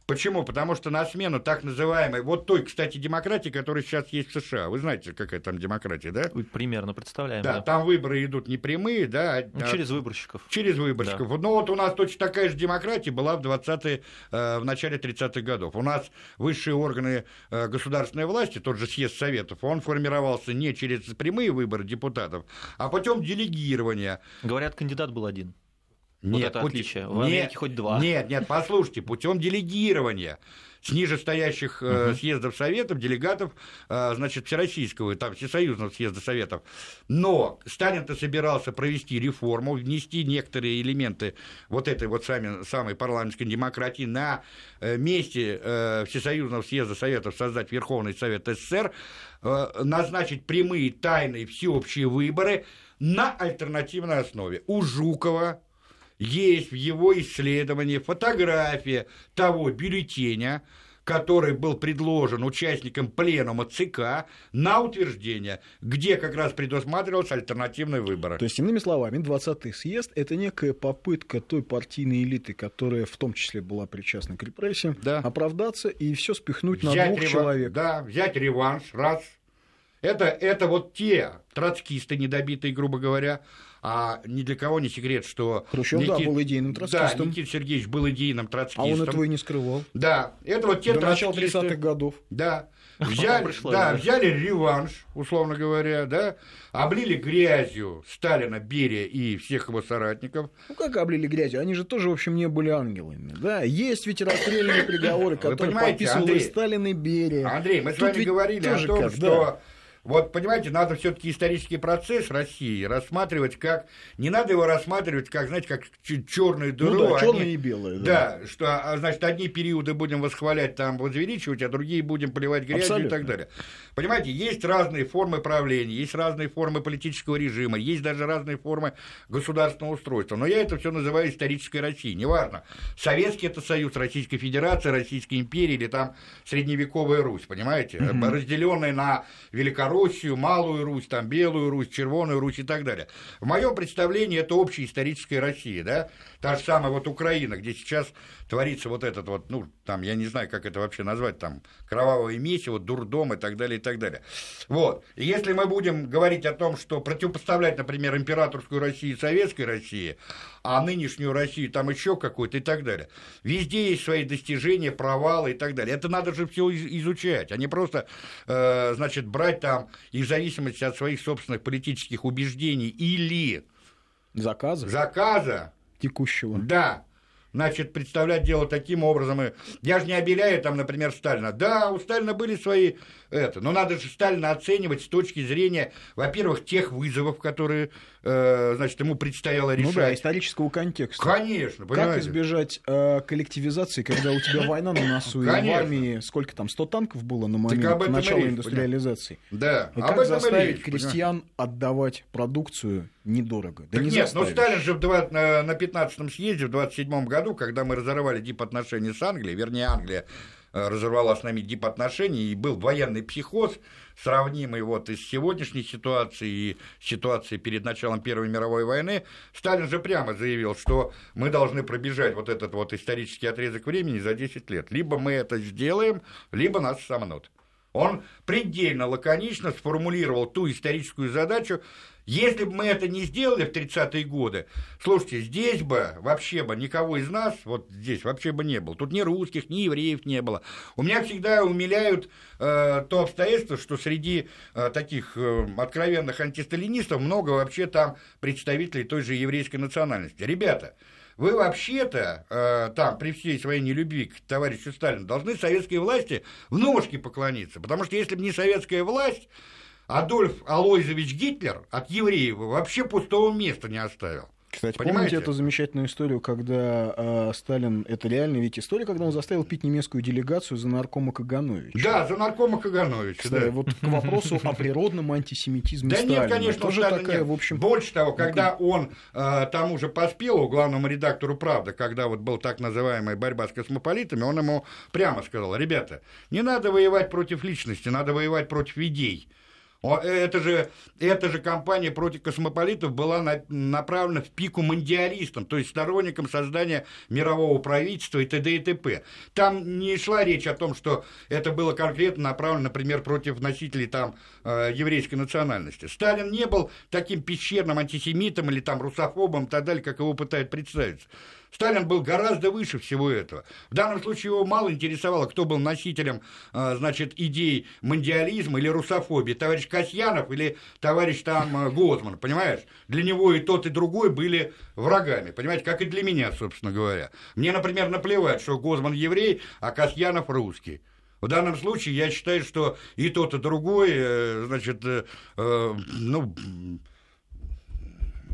Почему? Потому что на смену так называемой, вот той, кстати, демократии, которая сейчас есть в США. Вы знаете, какая там демократия, да? Примерно представляем. Да, да. там выборы идут не прямые, да. А ну, через выборщиков. Через выборщиков. Да. Ну вот у нас точно такая же демократия была в 20-е, э, в начале 30-х годов. У нас высшие органы э, государственной власти, тот же съезд Советов, он формировался не через прямые выборы депутатов, а путем делегирования. Говорят, кандидат был один. Нет, вот это путь... отличие. В Америке нет, хоть два. Нет, нет, послушайте, путем делегирования с нижестоящих uh съездов Советов, делегатов, э, значит, Всероссийского, там, Всесоюзного съезда Советов. Но Сталин-то собирался провести реформу, внести некоторые элементы вот этой вот сами, самой парламентской демократии на э, месте Всесоюзного съезда Советов создать Верховный Совет СССР, назначить прямые, тайные, всеобщие выборы на альтернативной основе. У Жукова, есть в его исследовании фотография того бюллетеня, который был предложен участникам пленума ЦК на утверждение, где как раз предусматривался альтернативный выбор. То есть, иными словами, 20-й съезд – это некая попытка той партийной элиты, которая в том числе была причастна к репрессиям, да. оправдаться и все спихнуть взять на двух рев... человек. Да, взять реванш, раз. Это, это вот те троцкисты недобитые, грубо говоря, а ни для кого не секрет, что... Хрущев, Никит... да, был идейным троцкистом. Да, Никита Сергеевич был идейным троцкистом. А он этого и не скрывал. Да, это вот те До начала 30-х годов. Да, взяли, да, взяли реванш, условно говоря, да, облили грязью Сталина, Берия и всех его соратников. Ну как облили грязью? Они же тоже, в общем, не были ангелами. Да, есть ведь расстрельные приговоры, которые подписывали Сталин и Берия. Андрей, мы с вами говорили о том, как, что да вот, понимаете, надо все-таки исторический процесс России рассматривать как... Не надо его рассматривать как, знаете, как черную дыру. Ну да, черное и белое. Да. да, что, а, значит, одни периоды будем восхвалять, там, возвеличивать, а другие будем поливать грязью Абсолютно. и так далее. Понимаете, есть разные формы правления, есть разные формы политического режима, есть даже разные формы государственного устройства. Но я это все называю исторической Россией. Неважно, Советский это Союз, Российская Федерация, Российская империя или там средневековая Русь, понимаете? Mm-hmm. Разделенная на Великороссию Великороссию, Малую Русь, там, Белую Русь, Червоную Русь и так далее. В моем представлении это общая историческая Россия, да, та же самая вот Украина, где сейчас творится вот этот вот, ну, там, я не знаю, как это вообще назвать, там, кровавое месиво, дурдом и так далее, и так далее. Вот. И если мы будем говорить о том, что противопоставлять, например, императорскую Россию советской России, а нынешнюю Россию там еще какой-то и так далее. Везде есть свои достижения, провалы и так далее. Это надо же все изучать, а не просто, э, значит, брать там и в зависимости от своих собственных политических убеждений или заказа, заказа текущего. Да, значит, представлять дело таким образом. И я же не обеляю там, например, Сталина. Да, у Сталина были свои это, но надо же Сталина оценивать с точки зрения, во-первых, тех вызовов, которые, значит, ему предстояло решать. Ну да, исторического контекста. Конечно, понимаете. Как избежать э, коллективизации, когда у тебя война на носу, и в армии сколько там, 100 танков было на момент начала индустриализации? Да, и как заставить речь, крестьян понимаете? отдавать продукцию недорого? Да так не нет, ну Сталин же в, на, на 15-м съезде в 27 году, когда мы разорвали дипотношения с Англией, вернее, Англия Э, разорвала с нами дипотношения, и был военный психоз, сравнимый вот и с сегодняшней ситуацией, и ситуацией перед началом Первой мировой войны, Сталин же прямо заявил, что мы должны пробежать вот этот вот исторический отрезок времени за 10 лет. Либо мы это сделаем, либо нас сомнут. Он предельно лаконично сформулировал ту историческую задачу, если бы мы это не сделали в 30-е годы, слушайте, здесь бы вообще бы никого из нас, вот здесь вообще бы не было. Тут ни русских, ни евреев не было. У меня всегда умиляют э, то обстоятельство, что среди э, таких э, откровенных антисталинистов много вообще там представителей той же еврейской национальности. Ребята, вы вообще-то э, там, при всей своей нелюбви к товарищу Сталину, должны советской власти в ножки поклониться. Потому что если бы не советская власть, Адольф Алойзович Гитлер от евреев вообще пустого места не оставил. Кстати, Понимаете? помните эту замечательную историю, когда э, Сталин, это реальная ведь история, когда он заставил пить немецкую делегацию за наркома Кагановича. Да, за наркома Кагановича. Кстати, да. вот к вопросу о природном антисемитизме Да Сталина. нет, конечно, тоже Сталина такая, нет. в общем... Больше того, когда он э, тому же Поспелу, главному редактору «Правда», когда вот был так называемая борьба с космополитами, он ему прямо сказал, ребята, не надо воевать против личности, надо воевать против идей. О, Это же, это же кампания против космополитов была на- направлена в пику мандиалистам, то есть сторонникам создания мирового правительства и т.д. и т.п. Там не шла речь о том, что это было конкретно направлено, например, против носителей там э, еврейской национальности. Сталин не был таким пещерным антисемитом или там русофобом и так далее, как его пытают представить. Сталин был гораздо выше всего этого. В данном случае его мало интересовало, кто был носителем, э, значит, идей мандиализма или русофобии, товарищ Касьянов или товарищ там э, Гозман, понимаешь? Для него и тот, и другой были врагами, понимаете, как и для меня, собственно говоря. Мне, например, наплевать, что Гозман еврей, а Касьянов русский. В данном случае я считаю, что и тот, и другой, э, значит, э, э, ну,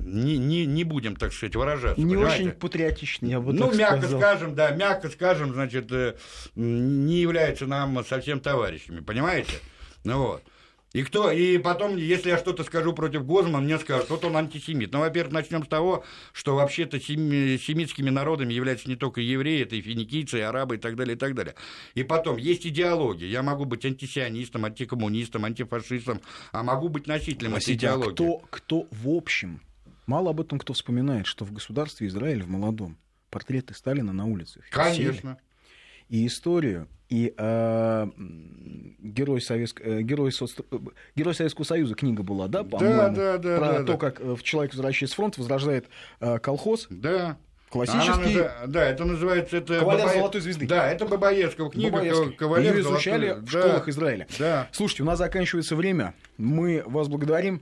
не, не, не будем, так сказать, выражаться. Не понимаете? очень патриотичный, я бы Ну, так мягко сказал. скажем, да, мягко скажем, значит, э, не являются нам совсем товарищами, понимаете? Ну вот. И кто, и потом, если я что-то скажу против Гозмана, мне скажут, вот он антисемит. Ну, во-первых, начнем с того, что вообще-то семи- семитскими народами являются не только евреи, это и финикийцы, и арабы, и так далее, и так далее. И потом, есть идеология. Я могу быть антисионистом, антикоммунистом, антифашистом, а могу быть носителем этой Простите, а идеологии. кто, кто в общем, мало об этом кто вспоминает, что в государстве Израиль в молодом портреты Сталина на улицах. Конечно. И историю, и э, м, герой, Советск- э, герой, соц- э, герой Советского Союза книга была, да, по-моему? да, да, Про да, то, да. как э, человек, возвращаясь с фронта, возрождает э, колхоз. Да. Классический. Она да, это называется... Это Кавалер Бабаев- золотой звезды. Да, это Бабаевского книга. Бабаевский. Кавалер Ее золотой- изучали в Да, школах Израиля. Да. Слушайте, у нас заканчивается время. Мы вас благодарим.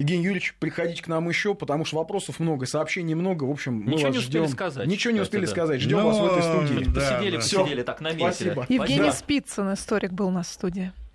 Евгений Юрьевич, приходите к нам еще, потому что вопросов много, сообщений много. В общем, мы Ничего вас не успели ждем. сказать, Ничего не успели да. сказать. Ждем Ну, вас в этой студии. да, Посидели, да. посидели так на месте. Спасибо. Евгений Спасибо. Спицын, историк, был у нас в студии.